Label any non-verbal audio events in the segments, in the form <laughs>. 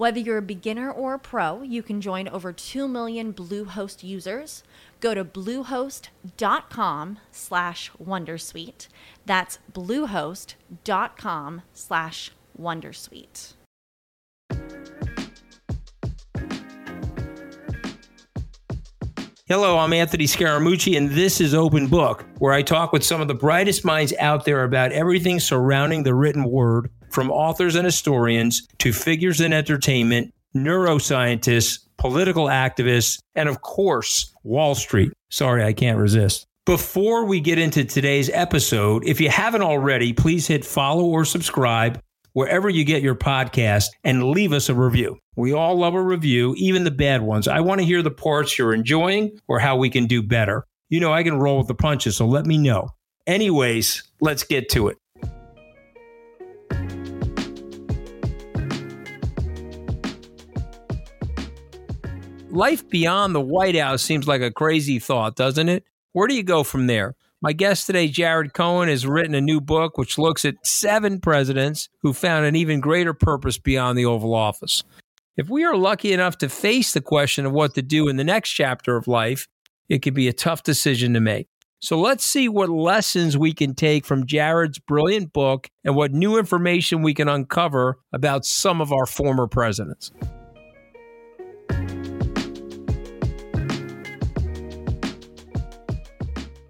Whether you're a beginner or a pro, you can join over 2 million Bluehost users. Go to bluehost.com slash wondersuite. That's bluehost.com slash wondersuite. Hello, I'm Anthony Scaramucci, and this is Open Book, where I talk with some of the brightest minds out there about everything surrounding the written word from authors and historians to figures in entertainment, neuroscientists, political activists, and of course, Wall Street. Sorry, I can't resist. Before we get into today's episode, if you haven't already, please hit follow or subscribe wherever you get your podcast and leave us a review. We all love a review, even the bad ones. I want to hear the parts you're enjoying or how we can do better. You know, I can roll with the punches, so let me know. Anyways, let's get to it. Life beyond the White House seems like a crazy thought, doesn't it? Where do you go from there? My guest today, Jared Cohen, has written a new book which looks at seven presidents who found an even greater purpose beyond the Oval Office. If we are lucky enough to face the question of what to do in the next chapter of life, it could be a tough decision to make. So let's see what lessons we can take from Jared's brilliant book and what new information we can uncover about some of our former presidents.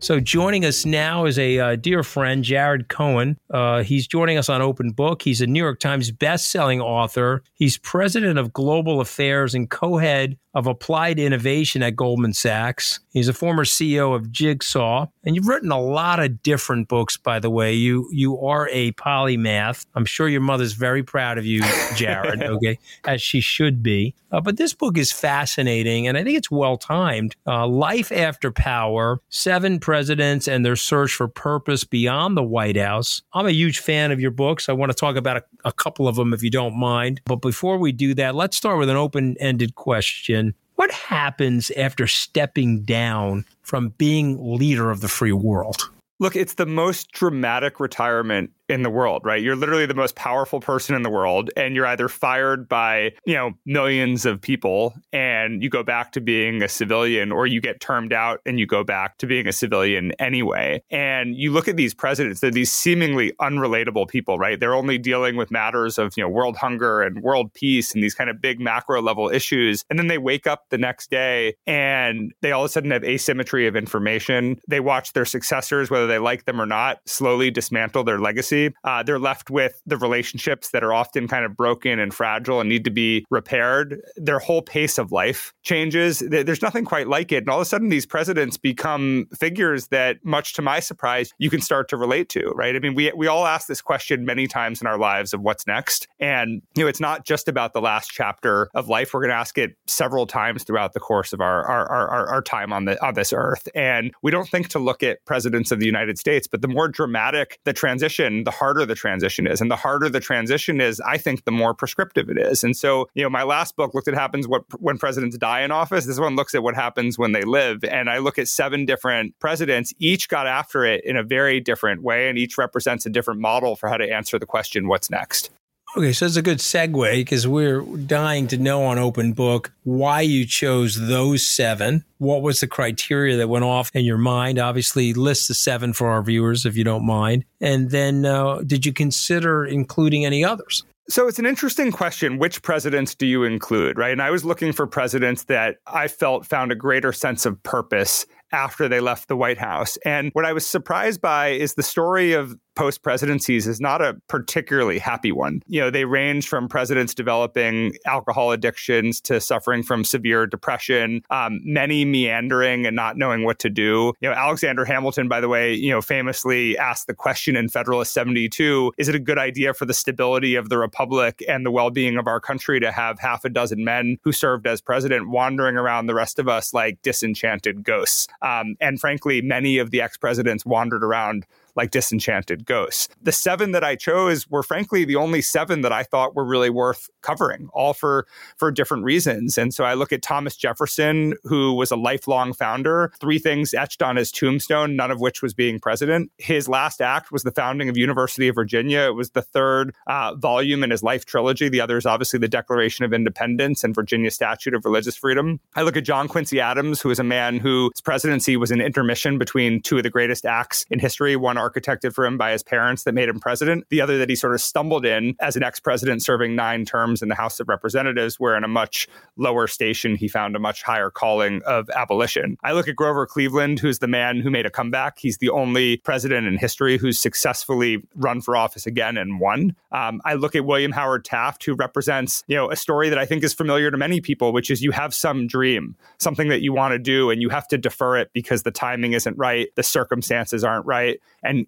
So joining us now is a uh, dear friend, Jared Cohen. Uh, he's joining us on Open Book. He's a New York Times best-selling author. He's president of Global Affairs and co-head of applied innovation at Goldman Sachs. He's a former CEO of Jigsaw, and you've written a lot of different books. By the way, you you are a polymath. I'm sure your mother's very proud of you, Jared. <laughs> okay, as she should be. Uh, but this book is fascinating, and I think it's well timed. Uh, Life after Power: Seven Presidents and Their Search for Purpose Beyond the White House. I'm a huge fan of your books. I want to talk about a, a couple of them, if you don't mind. But before we do that, let's start with an open-ended question what happens after stepping down from being leader of the free world? Look, it's the most dramatic retirement in the world, right? You're literally the most powerful person in the world, and you're either fired by, you know, millions of people and you go back to being a civilian, or you get termed out and you go back to being a civilian anyway. And you look at these presidents, they're these seemingly unrelatable people, right? They're only dealing with matters of, you know, world hunger and world peace and these kind of big macro level issues. And then they wake up the next day and they all of a sudden have asymmetry of information. They watch their successors, whether they like them or not, slowly dismantle their legacy Uh, they're left with the relationships that are often kind of broken and fragile and need to be repaired. Their whole pace of life changes. There's nothing quite like it. And all of a sudden, these presidents become figures that, much to my surprise, you can start to relate to, right? I mean, we, we all ask this question many times in our lives of what's next. And, you know, it's not just about the last chapter of life. We're going to ask it several times throughout the course of our, our, our, our time on, the, on this earth. And we don't think to look at presidents of the United States, but the more dramatic the transition, the harder the transition is. And the harder the transition is, I think, the more prescriptive it is. And so, you know, my last book looked at happens what when presidents die in office. This one looks at what happens when they live. And I look at seven different presidents. Each got after it in a very different way, and each represents a different model for how to answer the question, what's next? Okay, so it's a good segue because we're dying to know on Open Book why you chose those seven. What was the criteria that went off in your mind? Obviously, list the seven for our viewers if you don't mind. And then, uh, did you consider including any others? So it's an interesting question. Which presidents do you include, right? And I was looking for presidents that I felt found a greater sense of purpose after they left the White House. And what I was surprised by is the story of post presidencies is not a particularly happy one. You know, they range from presidents developing alcohol addictions to suffering from severe depression, um, many meandering and not knowing what to do. You know, Alexander Hamilton, by the way, you know, famously asked the question in Federalist 72 is it a good idea for the stability of the republic and the well being of our country to have half a dozen men who served as president wandering around the rest of us like disenchanted ghosts? Um, and frankly, many of the ex presidents wandered around like disenchanted ghosts. The seven that I chose were frankly the only seven that I thought were really worth covering, all for for different reasons. And so I look at Thomas Jefferson, who was a lifelong founder, three things etched on his tombstone, none of which was being president. His last act was the founding of University of Virginia. It was the third uh, volume in his life trilogy. The other is obviously the Declaration of Independence and Virginia Statute of Religious Freedom. I look at John Quincy Adams, who is a man whose presidency was an intermission between two of the greatest acts in history, one architected for him by his parents that made him president, the other that he sort of stumbled in as an ex president serving nine terms in the House of Representatives, where in a much lower station he found a much higher calling of abolition. I look at Grover Cleveland, who's the man who made a comeback. He's the only president in history who's successfully run for office again and won. Um, I look at William Howard Taft, who represents, you know, a story that I think is familiar to many people, which is you have some dream, something that you want to do, and you have to defer it because the timing isn't right, the circumstances aren't right,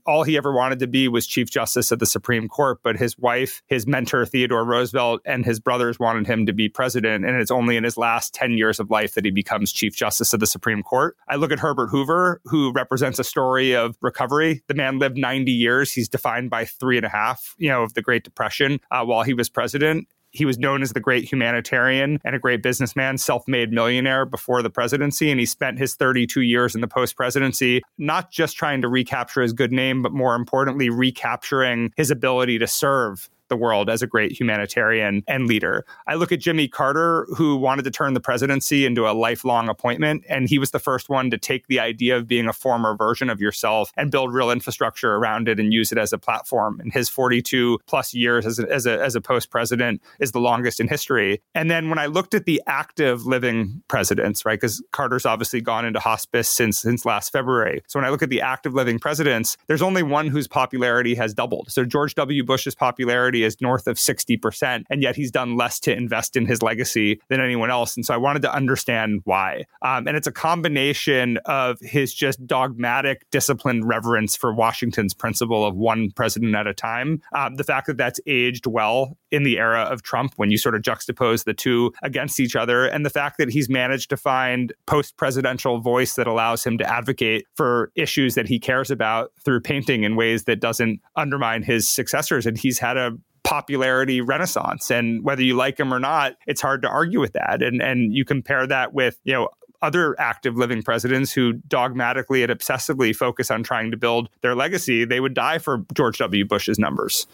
all he ever wanted to be was Chief Justice of the Supreme Court. But his wife, his mentor, Theodore Roosevelt, and his brothers wanted him to be president. And it's only in his last 10 years of life that he becomes Chief Justice of the Supreme Court. I look at Herbert Hoover, who represents a story of recovery. The man lived 90 years. He's defined by three and a half, you know, of the Great Depression uh, while he was president. He was known as the great humanitarian and a great businessman, self made millionaire before the presidency. And he spent his 32 years in the post presidency not just trying to recapture his good name, but more importantly, recapturing his ability to serve the world as a great humanitarian and leader. I look at Jimmy Carter, who wanted to turn the presidency into a lifelong appointment, and he was the first one to take the idea of being a former version of yourself and build real infrastructure around it and use it as a platform. And his 42 plus years as a, as a, as a post president is the longest in history. And then when I looked at the active living presidents, right, because Carter's obviously gone into hospice since since last February. So when I look at the active living presidents, there's only one whose popularity has doubled. So George W. Bush's popularity is north of 60%. And yet he's done less to invest in his legacy than anyone else. And so I wanted to understand why. Um, and it's a combination of his just dogmatic, disciplined reverence for Washington's principle of one president at a time. Um, the fact that that's aged well in the era of Trump when you sort of juxtapose the two against each other, and the fact that he's managed to find post presidential voice that allows him to advocate for issues that he cares about through painting in ways that doesn't undermine his successors. And he's had a popularity renaissance. And whether you like him or not, it's hard to argue with that. And and you compare that with, you know, other active living presidents who dogmatically and obsessively focus on trying to build their legacy, they would die for George W. Bush's numbers.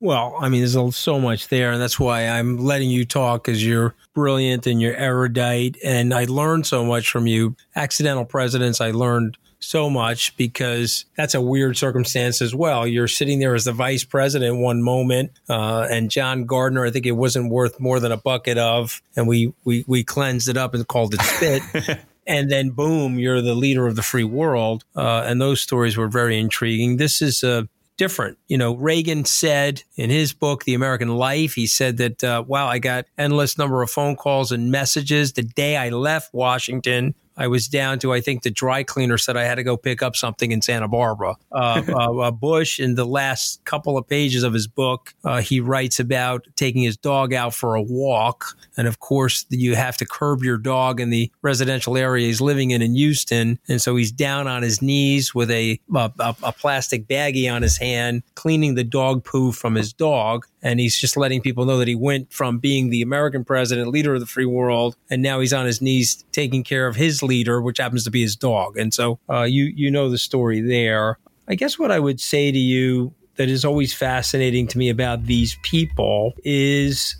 Well, I mean, there's so much there, and that's why I'm letting you talk because you're brilliant and you're erudite, and I learned so much from you. Accidental presidents, I learned so much because that's a weird circumstance as well. You're sitting there as the vice president one moment, uh, and John Garner, I think it wasn't worth more than a bucket of, and we we we cleansed it up and called it spit. <laughs> and then boom, you're the leader of the free world. Uh, and those stories were very intriguing. This is a different. You know, Reagan said in his book, The American Life, he said that, uh, wow, I got endless number of phone calls and messages the day I left Washington I was down to, I think the dry cleaner said I had to go pick up something in Santa Barbara. Uh, <laughs> uh, uh, Bush, in the last couple of pages of his book, uh, he writes about taking his dog out for a walk. And of course, you have to curb your dog in the residential area he's living in in Houston. And so he's down on his knees with a, a, a plastic baggie on his hand, cleaning the dog poo from his dog. And he's just letting people know that he went from being the American president, leader of the free world, and now he's on his knees taking care of his leader, which happens to be his dog. And so uh, you you know the story there. I guess what I would say to you that is always fascinating to me about these people is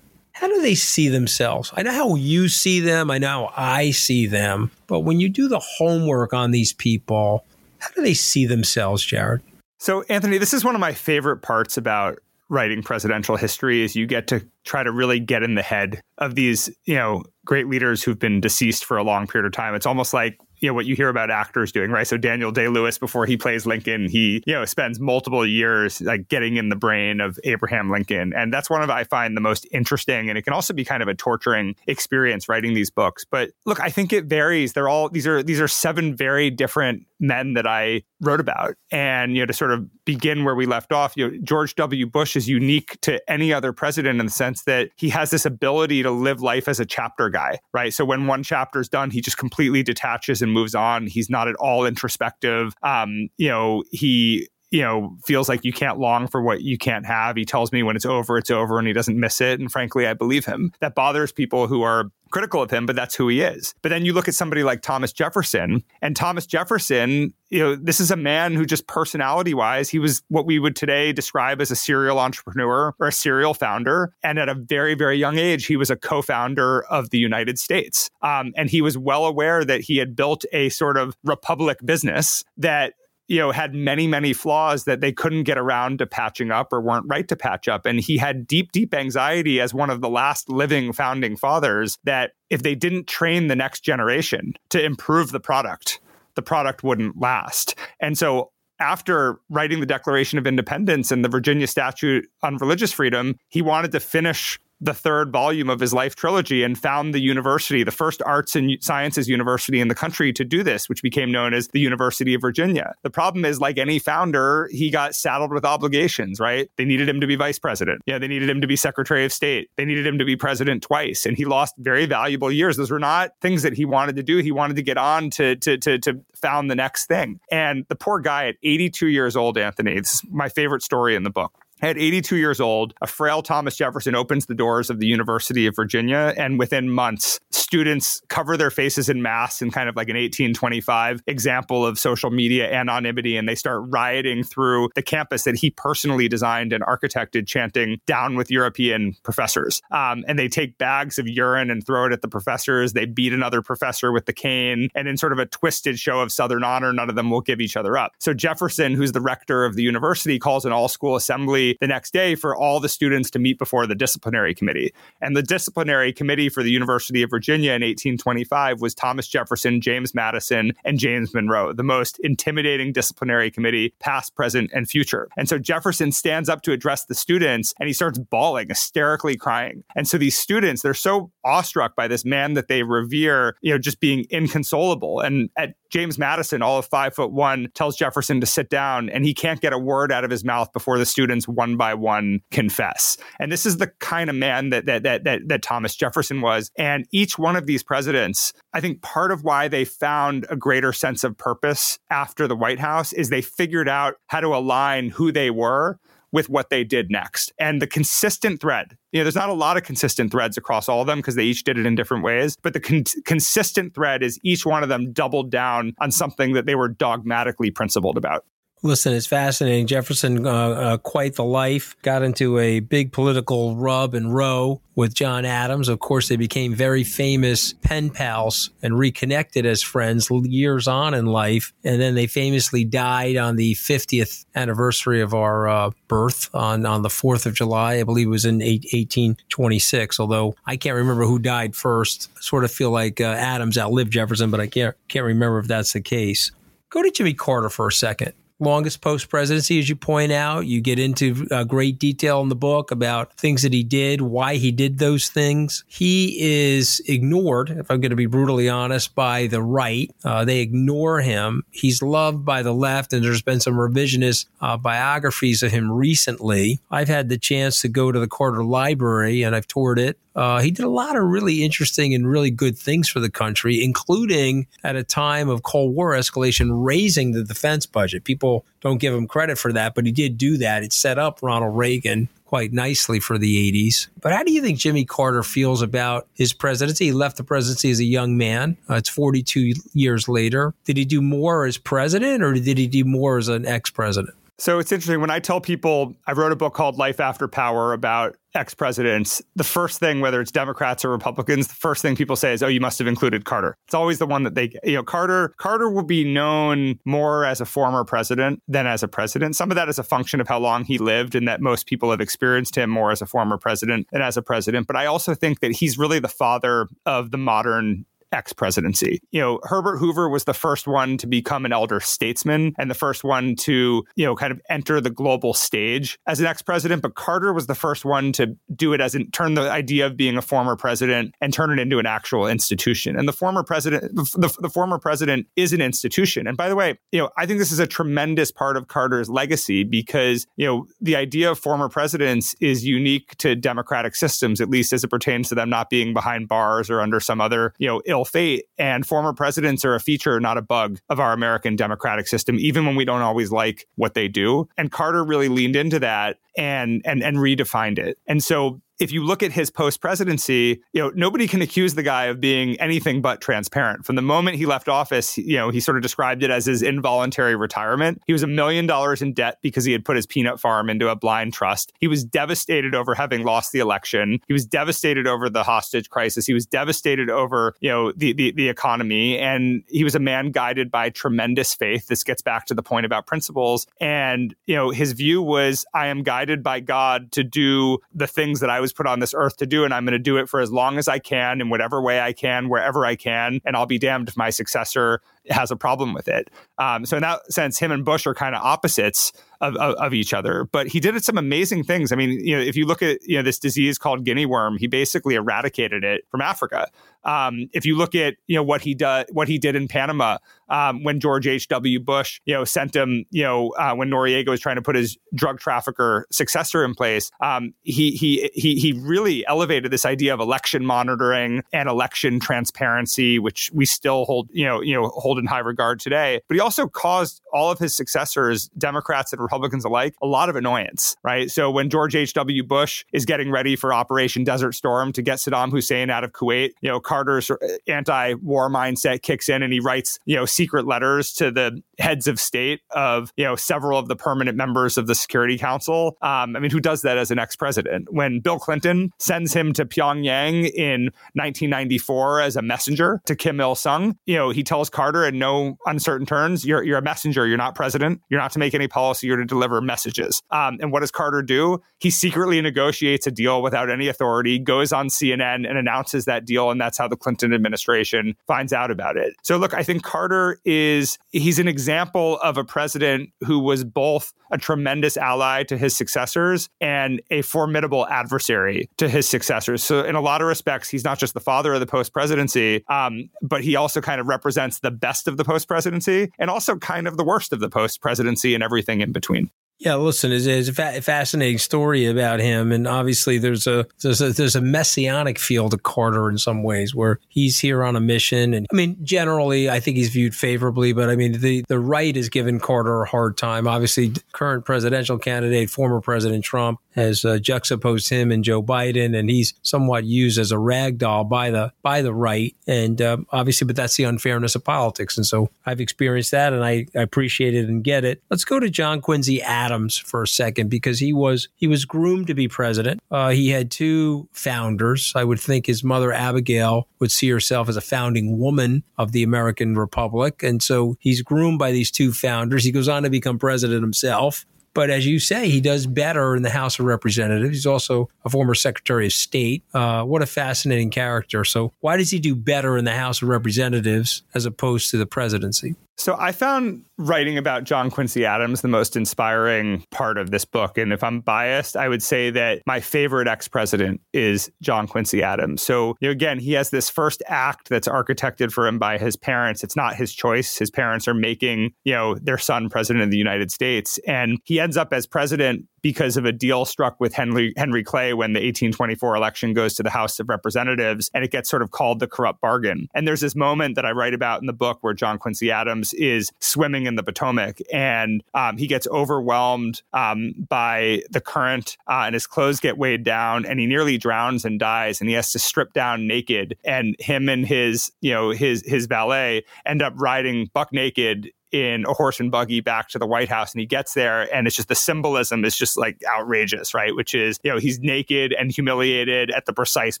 how do they see themselves? I know how you see them, I know how I see them, but when you do the homework on these people, how do they see themselves, Jared? So, Anthony, this is one of my favorite parts about writing presidential history is you get to try to really get in the head of these, you know, great leaders who've been deceased for a long period of time. It's almost like you know what you hear about actors doing, right? So Daniel Day Lewis, before he plays Lincoln, he you know spends multiple years like getting in the brain of Abraham Lincoln, and that's one of I find the most interesting, and it can also be kind of a torturing experience writing these books. But look, I think it varies. They're all these are these are seven very different men that I wrote about, and you know to sort of begin where we left off, you know George W. Bush is unique to any other president in the sense that he has this ability to live life as a chapter guy, right? So when one chapter is done, he just completely detaches and moves on. He's not at all introspective. Um, you know, he you know, feels like you can't long for what you can't have. He tells me when it's over, it's over, and he doesn't miss it. And frankly, I believe him. That bothers people who are critical of him, but that's who he is. But then you look at somebody like Thomas Jefferson, and Thomas Jefferson, you know, this is a man who just personality wise, he was what we would today describe as a serial entrepreneur or a serial founder. And at a very, very young age, he was a co founder of the United States. Um, and he was well aware that he had built a sort of republic business that you know, had many, many flaws that they couldn't get around to patching up or weren't right to patch up. And he had deep, deep anxiety as one of the last living founding fathers that if they didn't train the next generation to improve the product, the product wouldn't last. And so after writing the Declaration of Independence and the Virginia Statute on Religious Freedom, he wanted to finish the third volume of his life trilogy and found the university, the first arts and sciences university in the country to do this, which became known as the University of Virginia. The problem is, like any founder, he got saddled with obligations, right? They needed him to be vice president. Yeah, they needed him to be secretary of state. They needed him to be president twice. And he lost very valuable years. Those were not things that he wanted to do. He wanted to get on to, to, to, to found the next thing. And the poor guy at 82 years old, Anthony, this is my favorite story in the book at 82 years old, a frail Thomas Jefferson opens the doors of the University of Virginia, and within months, students cover their faces in masks in kind of like an 1825 example of social media anonymity, and they start rioting through the campus that he personally designed and architected, chanting "Down with European professors." Um, and they take bags of urine and throw it at the professors. They beat another professor with the cane, and in sort of a twisted show of Southern honor, none of them will give each other up. So Jefferson, who's the rector of the university, calls an all-school assembly the next day for all the students to meet before the disciplinary committee. And the disciplinary committee for the University of Virginia in 1825 was Thomas Jefferson, James Madison, and James Monroe, the most intimidating disciplinary committee, past, present, and future. And so Jefferson stands up to address the students and he starts bawling, hysterically crying. And so these students, they're so awestruck by this man that they revere, you know, just being inconsolable. And at James Madison, all of five foot one, tells Jefferson to sit down, and he can't get a word out of his mouth before the students one by one confess. And this is the kind of man that that that that, that Thomas Jefferson was. And each one of these presidents, I think part of why they found a greater sense of purpose after the White House is they figured out how to align who they were with what they did next. And the consistent thread, you know, there's not a lot of consistent threads across all of them because they each did it in different ways, but the con- consistent thread is each one of them doubled down on something that they were dogmatically principled about. Listen, it's fascinating. Jefferson, uh, uh, quite the life, got into a big political rub and row with John Adams. Of course, they became very famous pen pals and reconnected as friends years on in life. And then they famously died on the 50th anniversary of our uh, birth on, on the 4th of July. I believe it was in 1826, although I can't remember who died first. I sort of feel like uh, Adams outlived Jefferson, but I can't, can't remember if that's the case. Go to Jimmy Carter for a second longest post presidency, as you point out. You get into uh, great detail in the book about things that he did, why he did those things. He is ignored, if I'm going to be brutally honest, by the right. Uh, they ignore him. He's loved by the left, and there's been some revisionist uh, biographies of him recently. I've had the chance to go to the Carter Library and I've toured it. Uh, he did a lot of really interesting and really good things for the country, including at a time of Cold War escalation, raising the defense budget. People don't give him credit for that, but he did do that. It set up Ronald Reagan quite nicely for the 80s. But how do you think Jimmy Carter feels about his presidency? He left the presidency as a young man. Uh, it's 42 years later. Did he do more as president or did he do more as an ex president? So it's interesting when I tell people I wrote a book called Life After Power about ex presidents. The first thing, whether it's Democrats or Republicans, the first thing people say is, "Oh, you must have included Carter." It's always the one that they, you know, Carter. Carter will be known more as a former president than as a president. Some of that is a function of how long he lived, and that most people have experienced him more as a former president than as a president. But I also think that he's really the father of the modern ex presidency. You know, Herbert Hoover was the first one to become an elder statesman and the first one to, you know, kind of enter the global stage as an ex president. But Carter was the first one to do it as in turn the idea of being a former president and turn it into an actual institution. And the former president, the, the former president is an institution. And by the way, you know, I think this is a tremendous part of Carter's legacy because, you know, the idea of former presidents is unique to democratic systems, at least as it pertains to them not being behind bars or under some other, you know, ill fate. And former presidents are a feature, not a bug, of our American democratic system, even when we don't always like what they do. And Carter really leaned into that and and and redefined it. And so if you look at his post presidency, you know, nobody can accuse the guy of being anything but transparent. From the moment he left office, you know, he sort of described it as his involuntary retirement. He was a million dollars in debt because he had put his peanut farm into a blind trust. He was devastated over having lost the election. He was devastated over the hostage crisis. He was devastated over, you know, the, the, the economy. And he was a man guided by tremendous faith. This gets back to the point about principles. And, you know, his view was, I am guided by God to do the things that I was was put on this earth to do, and I'm going to do it for as long as I can in whatever way I can, wherever I can, and I'll be damned if my successor has a problem with it. Um, so in that sense, him and Bush are kind of opposites of, of, of, each other. But he did some amazing things. I mean, you know, if you look at you know this disease called guinea worm, he basically eradicated it from Africa. Um, if you look at you know what he did, what he did in Panama um, when George H. W. Bush you know sent him you know uh, when Noriega was trying to put his drug trafficker successor in place, um, he he he he really elevated this idea of election monitoring and election transparency, which we still hold you know you know hold in high regard today. But he also caused all of his successors, Democrats and Republicans alike, a lot of annoyance. Right. So when George H. W. Bush is getting ready for Operation Desert Storm to get Saddam Hussein out of Kuwait, you know Carter's anti-war mindset kicks in and he writes, you know, secret letters to the heads of state of, you know, several of the permanent members of the Security Council. Um, I mean, who does that as an ex-president? When Bill Clinton sends him to Pyongyang in 1994 as a messenger to Kim Il Sung, you know, he tells Carter in no uncertain terms, "You're you're a messenger. You're not president. You're not to make any policy. You're to deliver messages." Um, and what does Carter do? He secretly negotiates a deal without any authority, goes on CNN and announces that deal, and that's how the Clinton administration finds out about it. So, look, I think Carter is, he's an example of a president who was both a tremendous ally to his successors and a formidable adversary to his successors. So, in a lot of respects, he's not just the father of the post presidency, um, but he also kind of represents the best of the post presidency and also kind of the worst of the post presidency and everything in between. Yeah, listen, it's, it's a fa- fascinating story about him, and obviously there's a, there's a there's a messianic feel to Carter in some ways, where he's here on a mission, and I mean, generally, I think he's viewed favorably, but I mean, the the right has given Carter a hard time. Obviously, current presidential candidate, former President Trump, has uh, juxtaposed him and Joe Biden, and he's somewhat used as a rag doll by the by the right, and um, obviously, but that's the unfairness of politics, and so I've experienced that, and I, I appreciate it and get it. Let's go to John Quincy Adams Adams for a second because he was he was groomed to be president. Uh, he had two founders. I would think his mother Abigail would see herself as a founding woman of the American Republic, and so he's groomed by these two founders. He goes on to become president himself. But as you say, he does better in the House of Representatives. He's also a former Secretary of State. Uh, what a fascinating character. So, why does he do better in the House of Representatives as opposed to the presidency? So I found writing about John Quincy Adams the most inspiring part of this book. And if I'm biased, I would say that my favorite ex president is John Quincy Adams. So, again, he has this first act that's architected for him by his parents. It's not his choice. His parents are making, you know, their son president of the United States. And he ends up as president because of a deal struck with Henry Henry Clay when the 1824 election goes to the House of Representatives and it gets sort of called the corrupt bargain. And there's this moment that I write about in the book where John Quincy Adams is swimming in the Potomac and um, he gets overwhelmed um, by the current uh, and his clothes get weighed down and he nearly drowns and dies and he has to strip down naked and him and his you know his his valet end up riding buck naked in a horse and buggy back to the White House and he gets there and it's just the symbolism is just like outrageous, right? Which is, you know, he's naked and humiliated at the precise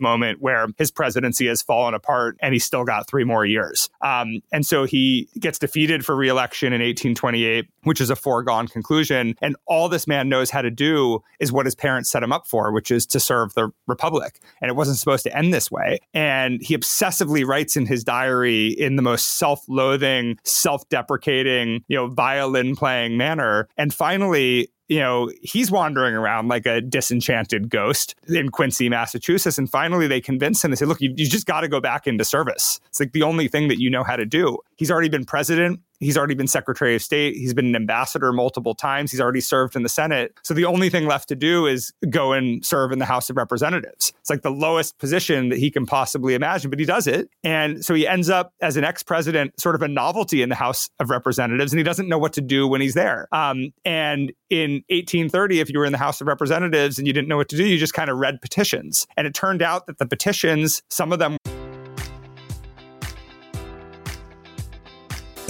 moment where his presidency has fallen apart and he's still got three more years. Um, and so he gets defeated for reelection in 1828, which is a foregone conclusion. And all this man knows how to do is what his parents set him up for, which is to serve the Republic. And it wasn't supposed to end this way. And he obsessively writes in his diary in the most self loathing, self deprecating, you know, violin playing manner. And finally, you know, he's wandering around like a disenchanted ghost in Quincy, Massachusetts. And finally, they convince him and say, look, you, you just got to go back into service. It's like the only thing that you know how to do. He's already been president. He's already been Secretary of State. He's been an ambassador multiple times. He's already served in the Senate. So the only thing left to do is go and serve in the House of Representatives. It's like the lowest position that he can possibly imagine, but he does it. And so he ends up as an ex president, sort of a novelty in the House of Representatives, and he doesn't know what to do when he's there. Um, and in 1830, if you were in the House of Representatives and you didn't know what to do, you just kind of read petitions. And it turned out that the petitions, some of them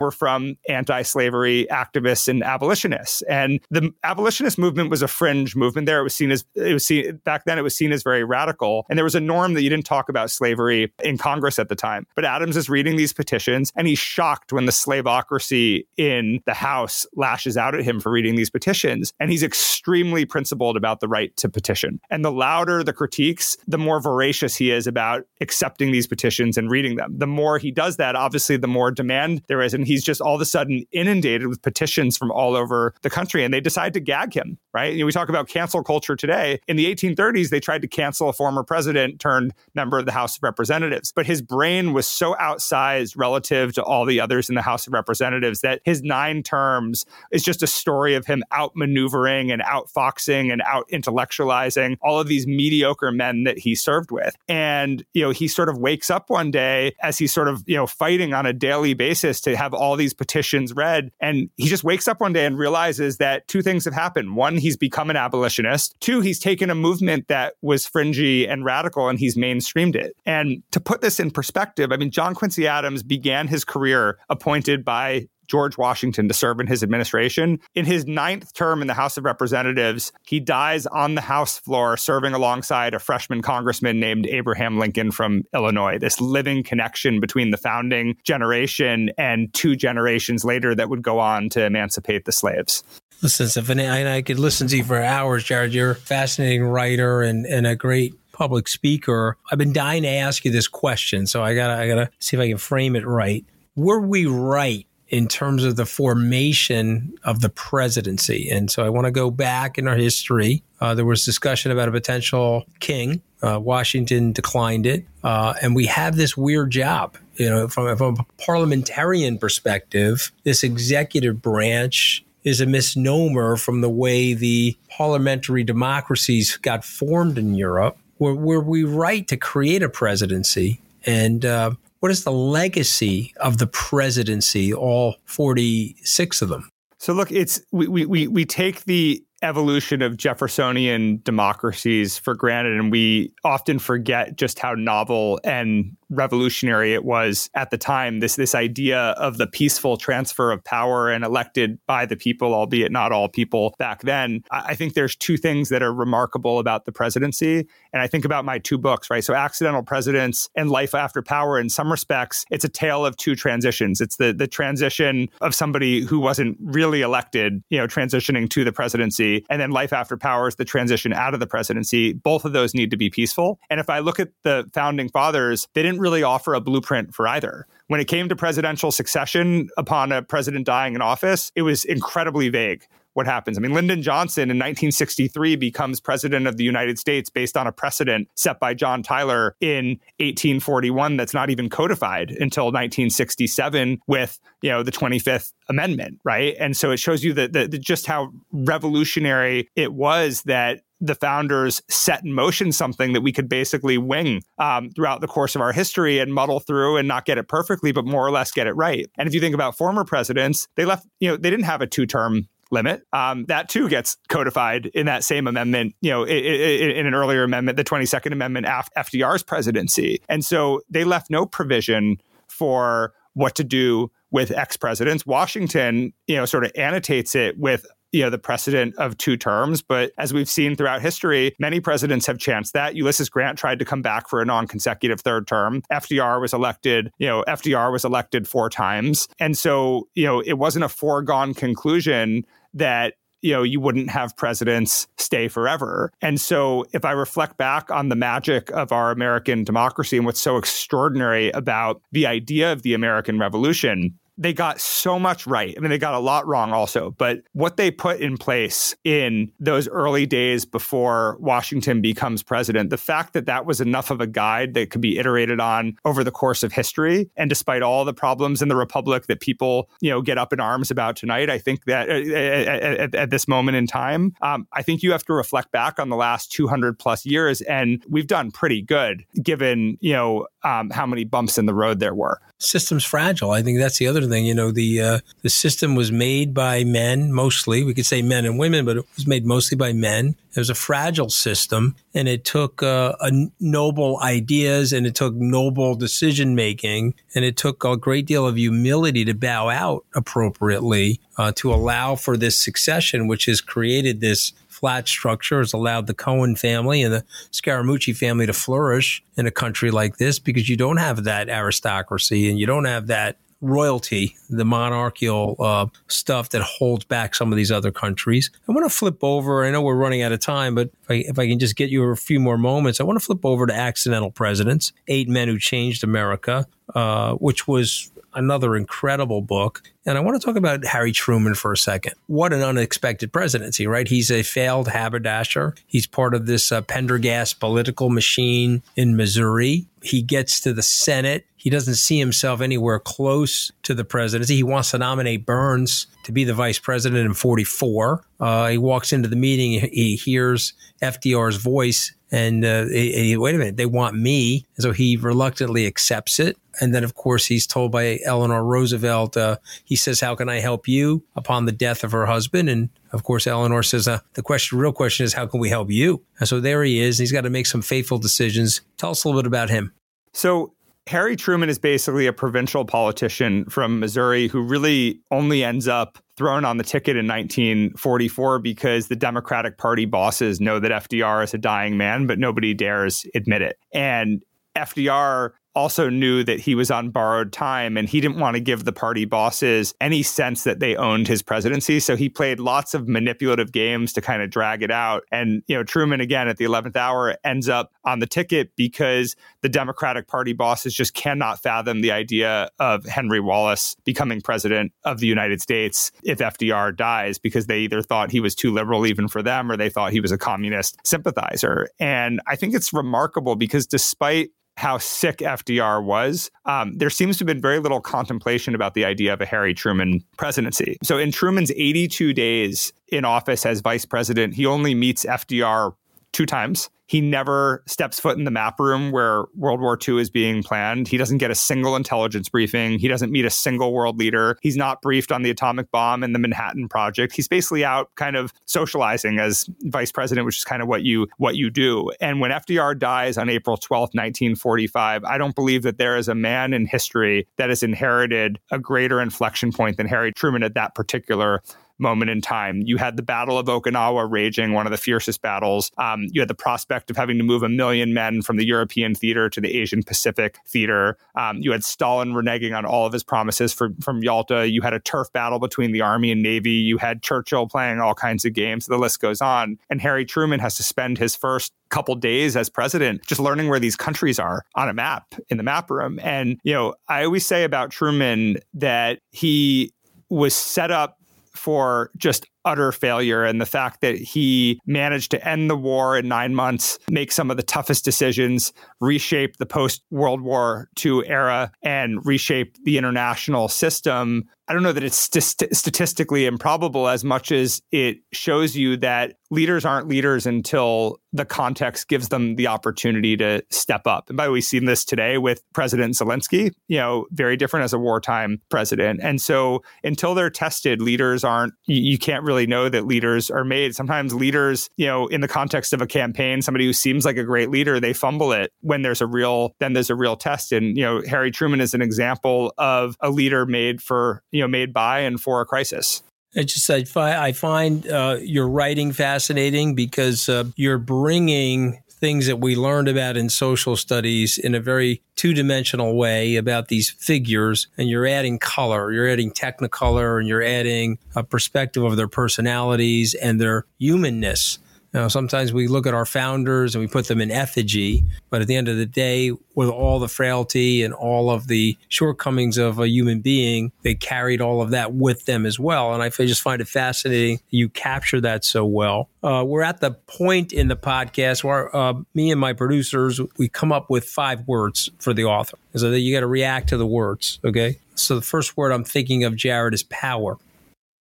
Were from anti-slavery activists and abolitionists. And the abolitionist movement was a fringe movement there. It was seen as it was seen back then it was seen as very radical. And there was a norm that you didn't talk about slavery in Congress at the time. But Adams is reading these petitions and he's shocked when the slaveocracy in the House lashes out at him for reading these petitions. And he's extremely principled about the right to petition. And the louder the critiques, the more voracious he is about accepting these petitions and reading them. The more he does that, obviously, the more demand there is. And he's just all of a sudden inundated with petitions from all over the country and they decide to gag him, right? You know, we talk about cancel culture today. In the 1830s, they tried to cancel a former president turned member of the House of Representatives, but his brain was so outsized relative to all the others in the House of Representatives that his nine terms is just a story of him outmaneuvering and outfoxing and out intellectualizing all of these mediocre men that he served with. And, you know, he sort of wakes up one day as he's sort of, you know, fighting on a daily basis to have all these petitions read. And he just wakes up one day and realizes that two things have happened. One, he's become an abolitionist. Two, he's taken a movement that was fringy and radical and he's mainstreamed it. And to put this in perspective, I mean, John Quincy Adams began his career appointed by George Washington to serve in his administration. In his ninth term in the House of Representatives, he dies on the House floor serving alongside a freshman congressman named Abraham Lincoln from Illinois. This living connection between the founding generation and two generations later that would go on to emancipate the slaves. Listen, Stephanie, I, could listen to you for hours, Jared. You're a fascinating writer and, and a great public speaker. I've been dying to ask you this question, so I gotta I gotta see if I can frame it right. Were we right in terms of the formation of the presidency. And so I want to go back in our history. Uh, there was discussion about a potential king. Uh, Washington declined it. Uh, and we have this weird job. You know, from, from a parliamentarian perspective, this executive branch is a misnomer from the way the parliamentary democracies got formed in Europe. Were, were we right to create a presidency? And uh, what is the legacy of the presidency, all 46 of them? So look, it's we we we take the evolution of Jeffersonian democracies for granted, and we often forget just how novel and revolutionary it was at the time. This this idea of the peaceful transfer of power and elected by the people albeit not all people back then. I think there's two things that are remarkable about the presidency and i think about my two books right? So accidental presidents and life after power in some respects it's a tale of two transitions. It's the the transition of somebody who wasn't really elected you know transitioning to the presidency and then life after power is the transition out of the presidency both of those need to be peaceful and if i look at the founding fathers they didn't really offer a blueprint for either. When it came to presidential succession upon a president dying in office, it was incredibly vague what happens. I mean, Lyndon Johnson in 1963 becomes president of the United States based on a precedent set by John Tyler in 1841 that's not even codified until 1967 with, you know, the 25th Amendment, right? And so it shows you that, just how revolutionary it was that the founders set in motion something that we could basically wing um, throughout the course of our history and muddle through and not get it perfectly, but more or less get it right. And if you think about former presidents, they left, you know, they didn't have a two term limit. Um, that too gets codified in that same amendment, you know, in, in an earlier amendment, the 22nd Amendment after FDR's presidency. And so they left no provision for what to do with ex presidents. Washington, you know, sort of annotates it with you know the precedent of two terms but as we've seen throughout history many presidents have chanced that ulysses grant tried to come back for a non-consecutive third term fdr was elected you know fdr was elected four times and so you know it wasn't a foregone conclusion that you know, you wouldn't have presidents stay forever. And so if I reflect back on the magic of our American democracy and what's so extraordinary about the idea of the American Revolution, they got so much right. I mean, they got a lot wrong also, but what they put in place in those early days before Washington becomes president, the fact that that was enough of a guide that could be iterated on over the course of history, and despite all the problems in the republic that people, you know, get up in arms about tonight, I think that uh, at, at, at this moment in time, um, I think you have to reflect back on the last 200 plus years, and we've done pretty good given, you know, um, how many bumps in the road there were system's fragile. I think that's the other thing. You know, the uh, the system was made by men mostly. We could say men and women, but it was made mostly by men. It was a fragile system, and it took uh, noble ideas and it took noble decision making, and it took a great deal of humility to bow out appropriately uh, to allow for this succession, which has created this flat structure has allowed the Cohen family and the Scaramucci family to flourish in a country like this because you don't have that aristocracy and you don't have that royalty, the monarchical uh, stuff that holds back some of these other countries. I want to flip over. I know we're running out of time, but if I, if I can just get you a few more moments, I want to flip over to Accidental Presidents, Eight Men Who Changed America, uh, which was another incredible book. And I want to talk about Harry Truman for a second. What an unexpected presidency, right? He's a failed haberdasher. He's part of this uh, Pendergast political machine in Missouri. He gets to the Senate. He doesn't see himself anywhere close to the presidency. He wants to nominate Byrnes to be the vice president in 44. Uh, he walks into the meeting. He hears FDR's voice and uh, he, he, wait a minute, they want me. So he reluctantly accepts it. And then, of course, he's told by Eleanor Roosevelt, uh, he says, How can I help you upon the death of her husband? And of course, Eleanor says, uh, The question, real question is, How can we help you? And so there he is. He's got to make some faithful decisions. Tell us a little bit about him. So Harry Truman is basically a provincial politician from Missouri who really only ends up thrown on the ticket in 1944 because the Democratic Party bosses know that FDR is a dying man, but nobody dares admit it. And FDR also knew that he was on borrowed time and he didn't want to give the party bosses any sense that they owned his presidency. So he played lots of manipulative games to kind of drag it out. And, you know, Truman, again, at the 11th hour, ends up on the ticket because the Democratic Party bosses just cannot fathom the idea of Henry Wallace becoming president of the United States if FDR dies because they either thought he was too liberal even for them or they thought he was a communist sympathizer. And I think it's remarkable because despite how sick FDR was, um, there seems to have been very little contemplation about the idea of a Harry Truman presidency. So in Truman's 82 days in office as vice president, he only meets FDR two times. He never steps foot in the map room where World War II is being planned. He doesn't get a single intelligence briefing. He doesn't meet a single world leader. He's not briefed on the atomic bomb and the Manhattan Project. He's basically out kind of socializing as vice president, which is kind of what you what you do. And when FDR dies on April 12th, 1945, I don't believe that there is a man in history that has inherited a greater inflection point than Harry Truman at that particular moment in time. You had the Battle of Okinawa raging, one of the fiercest battles. Um, you had the prospect of having to move a million men from the European theater to the Asian Pacific theater. Um, you had Stalin reneging on all of his promises for, from Yalta. You had a turf battle between the Army and Navy. You had Churchill playing all kinds of games. The list goes on. And Harry Truman has to spend his first couple days as president just learning where these countries are on a map in the map room. And, you know, I always say about Truman that he was set up for just utter failure and the fact that he managed to end the war in nine months, make some of the toughest decisions, reshape the post World War II era, and reshape the international system. I don't know that it's st- statistically improbable as much as it shows you that leaders aren't leaders until the context gives them the opportunity to step up. And by the way, we've seen this today with President Zelensky, you know, very different as a wartime president. And so until they're tested, leaders aren't, you, you can't really know that leaders are made. Sometimes leaders, you know, in the context of a campaign, somebody who seems like a great leader, they fumble it when there's a real, then there's a real test. And, you know, Harry Truman is an example of a leader made for, you know, made by and for a crisis. I just I find, I find uh, your writing fascinating because uh, you're bringing things that we learned about in social studies in a very two dimensional way about these figures. And you're adding color, you're adding technicolor, and you're adding a perspective of their personalities and their humanness. You know, sometimes we look at our founders and we put them in effigy, but at the end of the day, with all the frailty and all of the shortcomings of a human being, they carried all of that with them as well. And I just find it fascinating you capture that so well. Uh, we're at the point in the podcast where uh, me and my producers we come up with five words for the author, so that you got to react to the words. Okay, so the first word I'm thinking of, Jared, is power.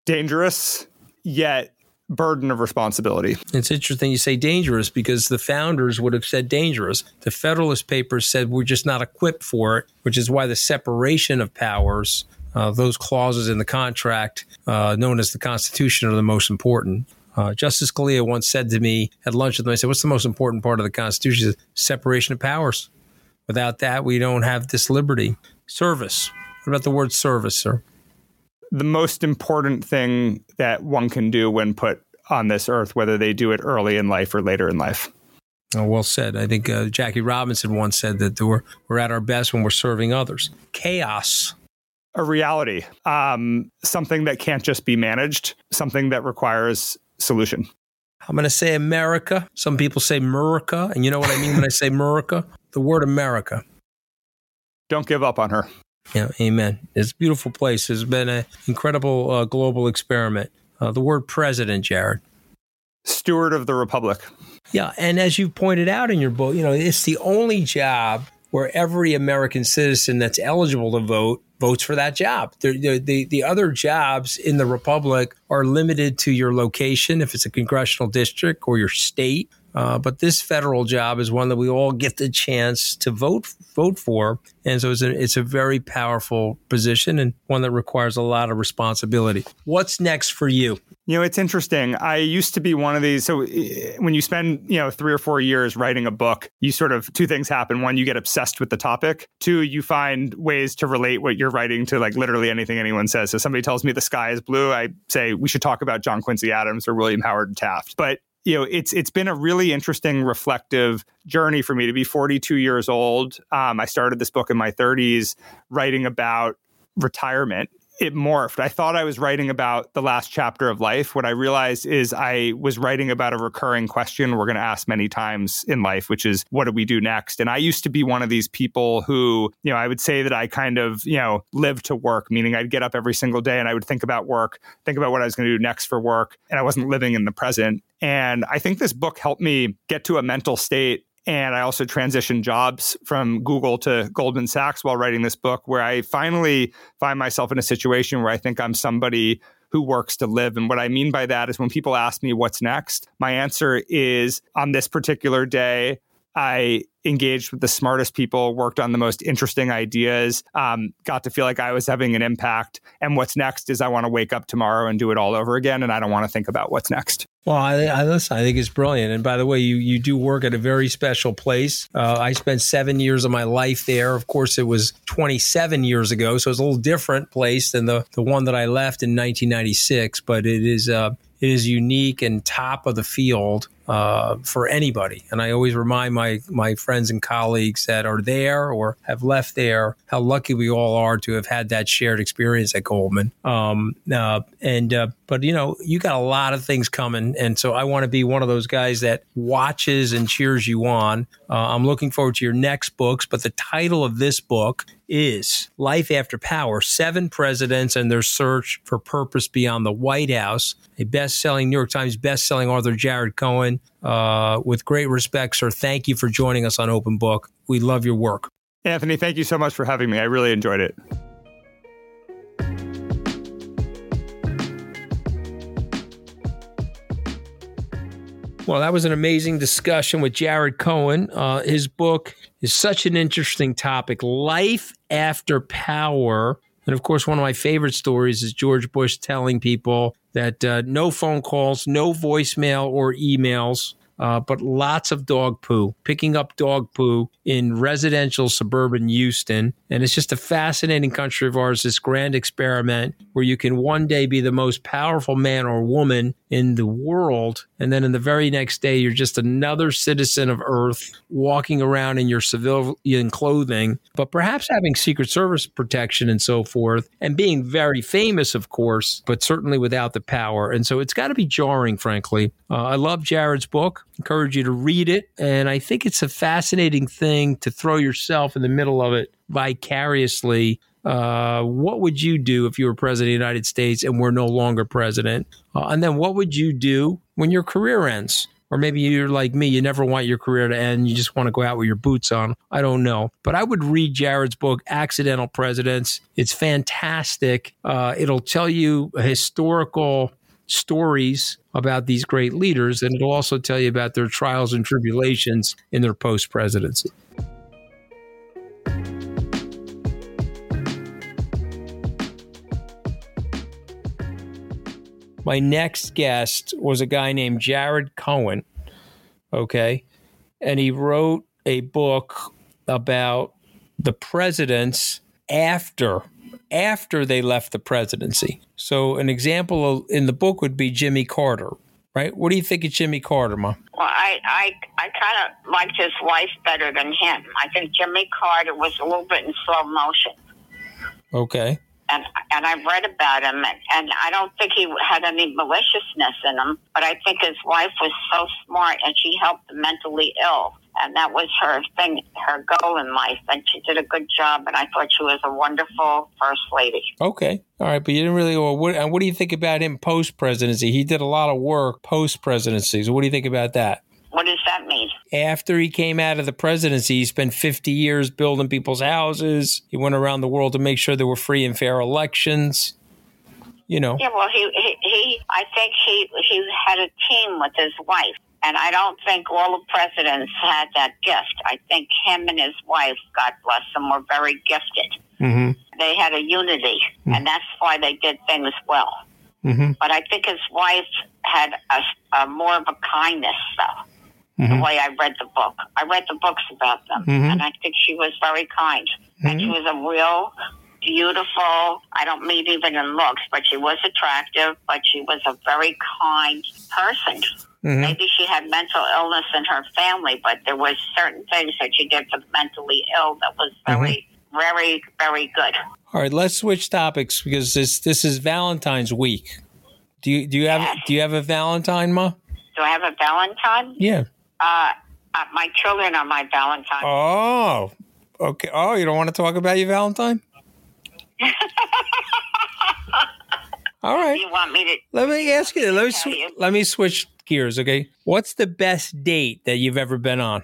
Dangerous, yet burden of responsibility. It's interesting you say dangerous because the founders would have said dangerous. The Federalist Papers said we're just not equipped for it, which is why the separation of powers, uh, those clauses in the contract uh, known as the Constitution, are the most important. Uh, Justice Scalia once said to me at lunch with me, I said, What's the most important part of the Constitution? Said, Separation of powers. Without that, we don't have this liberty. Service. What about the word service, sir? The most important thing that one can do when put on this earth, whether they do it early in life or later in life. Oh, well said. I think uh, Jackie Robinson once said that we're, we're at our best when we're serving others. Chaos. A reality, um, something that can't just be managed, something that requires solution. I'm going to say America. Some people say America. And you know what I mean when I say <laughs> America? The word America. Don't give up on her. Yeah, amen. It's a beautiful place. It's been an incredible uh, global experiment. Uh, the word president, Jared. Steward of the Republic. Yeah, and as you pointed out in your book, you know, it's the only job where every American citizen that's eligible to vote votes for that job. The, the, the other jobs in the Republic are limited to your location, if it's a congressional district, or your state, Uh, but this federal job is one that we all get the chance to vote vote for, and so it's a, it's a very powerful position and one that requires a lot of responsibility. What's next for you? You know, it's interesting. I used to be one of these. So eh, when you spend, you know, three or four years writing a book, you sort of two things happen. One, you get obsessed with the topic. Two, you find ways to relate what you're writing to like literally anything anyone says. So somebody tells me the sky is blue, I say we should talk about John Quincy Adams or William Howard Taft. But you know, it's it's been a really interesting, reflective journey for me to be 42 years old. Um, I started this book in my 30s, writing about retirement it morphed. I thought I was writing about the last chapter of life. What I realized is I was writing about a recurring question we're going to ask many times in life, which is what do we do next? And I used to be one of these people who, you know, I would say that I kind of, you know, live to work, meaning I'd get up every single day and I would think about work, think about what I was going to do next for work, and I wasn't living in the present. And I think this book helped me get to a mental state and I also transitioned jobs from Google to Goldman Sachs while writing this book, where I finally find myself in a situation where I think I'm somebody who works to live. And what I mean by that is when people ask me what's next, my answer is on this particular day, I engaged with the smartest people, worked on the most interesting ideas, um, got to feel like I was having an impact. And what's next is I want to wake up tomorrow and do it all over again. And I don't want to think about what's next. Well, I, I listen. I think it's brilliant. And by the way, you you do work at a very special place. Uh, I spent seven years of my life there. Of course, it was 27 years ago, so it's a little different place than the the one that I left in 1996. But it is uh, it is unique and top of the field uh, for anybody. And I always remind my my friends and colleagues that are there or have left there how lucky we all are to have had that shared experience at Goldman. Um, uh, and uh, but you know you got a lot of things coming, and so I want to be one of those guys that watches and cheers you on. Uh, I'm looking forward to your next books, but the title of this book is Life After Power Seven Presidents and Their Search for Purpose Beyond the White House, a best selling New York Times best selling author, Jared Cohen. Uh, with great respect, sir, thank you for joining us on Open Book. We love your work. Anthony, thank you so much for having me. I really enjoyed it. Well, that was an amazing discussion with Jared Cohen. Uh, his book is such an interesting topic life after power. And of course, one of my favorite stories is George Bush telling people that uh, no phone calls, no voicemail or emails uh, but lots of dog poo, picking up dog poo in residential suburban Houston. And it's just a fascinating country of ours, this grand experiment where you can one day be the most powerful man or woman in the world. And then in the very next day, you're just another citizen of Earth walking around in your civilian clothing, but perhaps having Secret Service protection and so forth, and being very famous, of course, but certainly without the power. And so it's got to be jarring, frankly. Uh, I love Jared's book encourage you to read it. And I think it's a fascinating thing to throw yourself in the middle of it vicariously. Uh, what would you do if you were president of the United States and we're no longer president? Uh, and then what would you do when your career ends? Or maybe you're like me, you never want your career to end. You just want to go out with your boots on. I don't know. But I would read Jared's book, Accidental Presidents. It's fantastic. Uh, it'll tell you historical stories about these great leaders, and it'll also tell you about their trials and tribulations in their post presidency. My next guest was a guy named Jared Cohen. Okay. And he wrote a book about the presidents after after they left the presidency. So, an example in the book would be Jimmy Carter, right? What do you think of Jimmy Carter, Mom? Well, I, I, I kind of liked his wife better than him. I think Jimmy Carter was a little bit in slow motion. Okay. And and I've read about him, and, I don't think he had any maliciousness in him. But I think his wife was so smart, and she helped the mentally ill and that was her thing, her goal in life. And she did a good job, and I thought she was a wonderful first lady. Okay, all right, but you didn't really. Well, what, and what do you think about him post presidency? He did a lot of work post presidency. So, what do you think about that? What does that mean? After he came out of the presidency, he spent 50 years building people's houses. He went around the world to make sure there were free and fair elections. You know. Yeah, well, he, he, he I think he, he had a team with his wife And I don't think all the presidents had that gift. I think him and his wife, God bless them, were very gifted. Mm-hmm. They had a unity, and that's why they did things well. Mm-hmm. But I think his wife had a, a more of a kindness, though. Mm-hmm. The way I read the book, I read the books about them, Mhm. and I think she was very kind. And she Mm-hmm. was a real beautiful. I don't mean even in looks, but she was attractive. But she was a very kind person. Mhm. Maybe she had mental illness in her family, but there was certain things that she did for the mentally ill that was very, very, very good. All right, let's switch topics because this this is Valentine's week. Do you do you have do you have a Valentine, ma? Do I have a Valentine? Yeah. Uh, uh, my children are my Valentine. Oh, okay. Oh, you don't want to talk about your Valentine? <laughs> All right. You want me to? Let me ask you. Let me sw- you. let me switch gears. Okay. What's the best date that you've ever been on?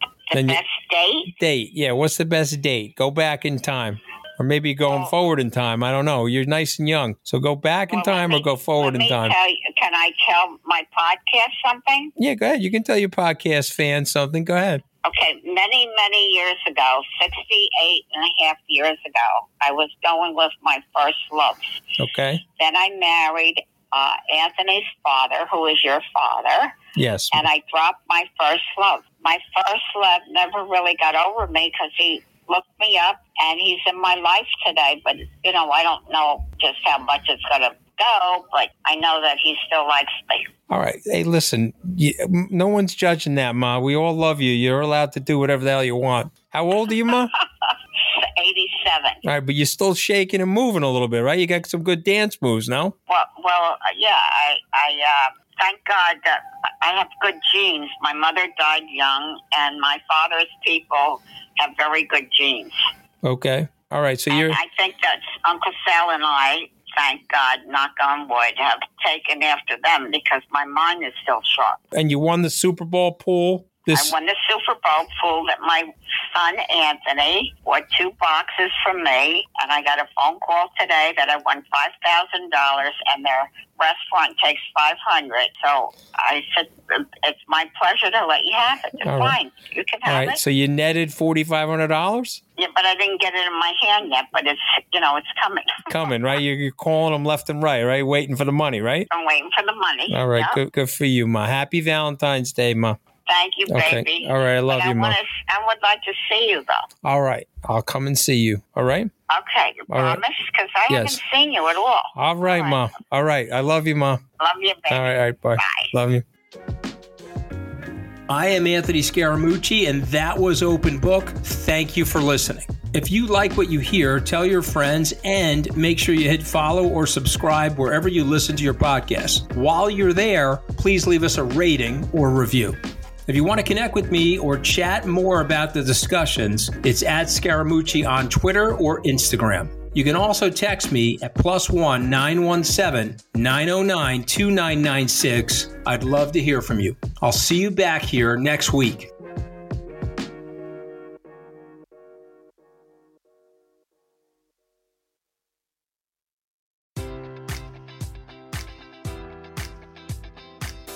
The Then you- best date? Date. Yeah. What's the best date? Go back in time, or maybe going Well- forward in time. I don't know. You're nice and young, so go back in Well, time let or go forward in time. You, can I tell my podcast something? Yeah, go ahead. You can tell your podcast fans something. Go ahead. Okay, many, many years ago, 68 and a half years ago, I was going with my first love. Okay. Then I married uh, Anthony's father, who is your father, Yes. and I dropped my first love. My first love never really got over me because he looked me up and he's in my life today. But, you know, I don't know just how much it's going to go, but I know that he still likes me. All right. Hey, listen. You, no one's judging that, Ma. We all love you. You're allowed to do whatever the hell you want. How old are you, Ma? <laughs> 87. All right, but you're still shaking and moving a little bit, right? You got some good dance moves, no? Well, well, uh, yeah. I, I uh, thank God that I have good genes. My mother died young, and my father's people have very good genes. Okay. All right. So you're I think that Uncle Sal and I, thank God, knock on wood, have taken after them because my mind is still sharp. and you won the Super Bowl pool. This I won the Super Bowl pool that my son Anthony bought two boxes from me, and I got a phone call today that I won five thousand dollars, and their restaurant takes five hundred. So I said, "It's my pleasure to let you have it. It's All right. fine, you can have right. it." So you netted forty five hundred dollars. yeah, but I didn't get it in my hand yet. But it's you know it's coming. <laughs> Coming, right? You're, you're calling them left and right, right? Waiting for the money, right? I'm waiting for the money. All right. Yep. Good, good for you, Ma. Happy Valentine's Day, Ma. Thank you, Okay. baby. All right. I love But you, I Ma. wanna- I would like to see you though. All right. I'll come and see you. All right. Okay, you All right. promise? Because I Yes. haven't seen you at all. All right, All Ma. All right. I love you, Ma. Love you, baby. All right. All right. Bye. Bye. Love you. I am Anthony Scaramucci, and that was Open Book. Thank you for listening. If you like what you hear, tell your friends and make sure you hit follow or subscribe wherever you listen to your podcast. While you're there, please leave us a rating or review. If you want to connect with me or chat more about the discussions, it's at Scaramucci on Twitter or Instagram. You can also text me at plus one 917 909 2996. I'd love to hear from you. I'll see you back here next week.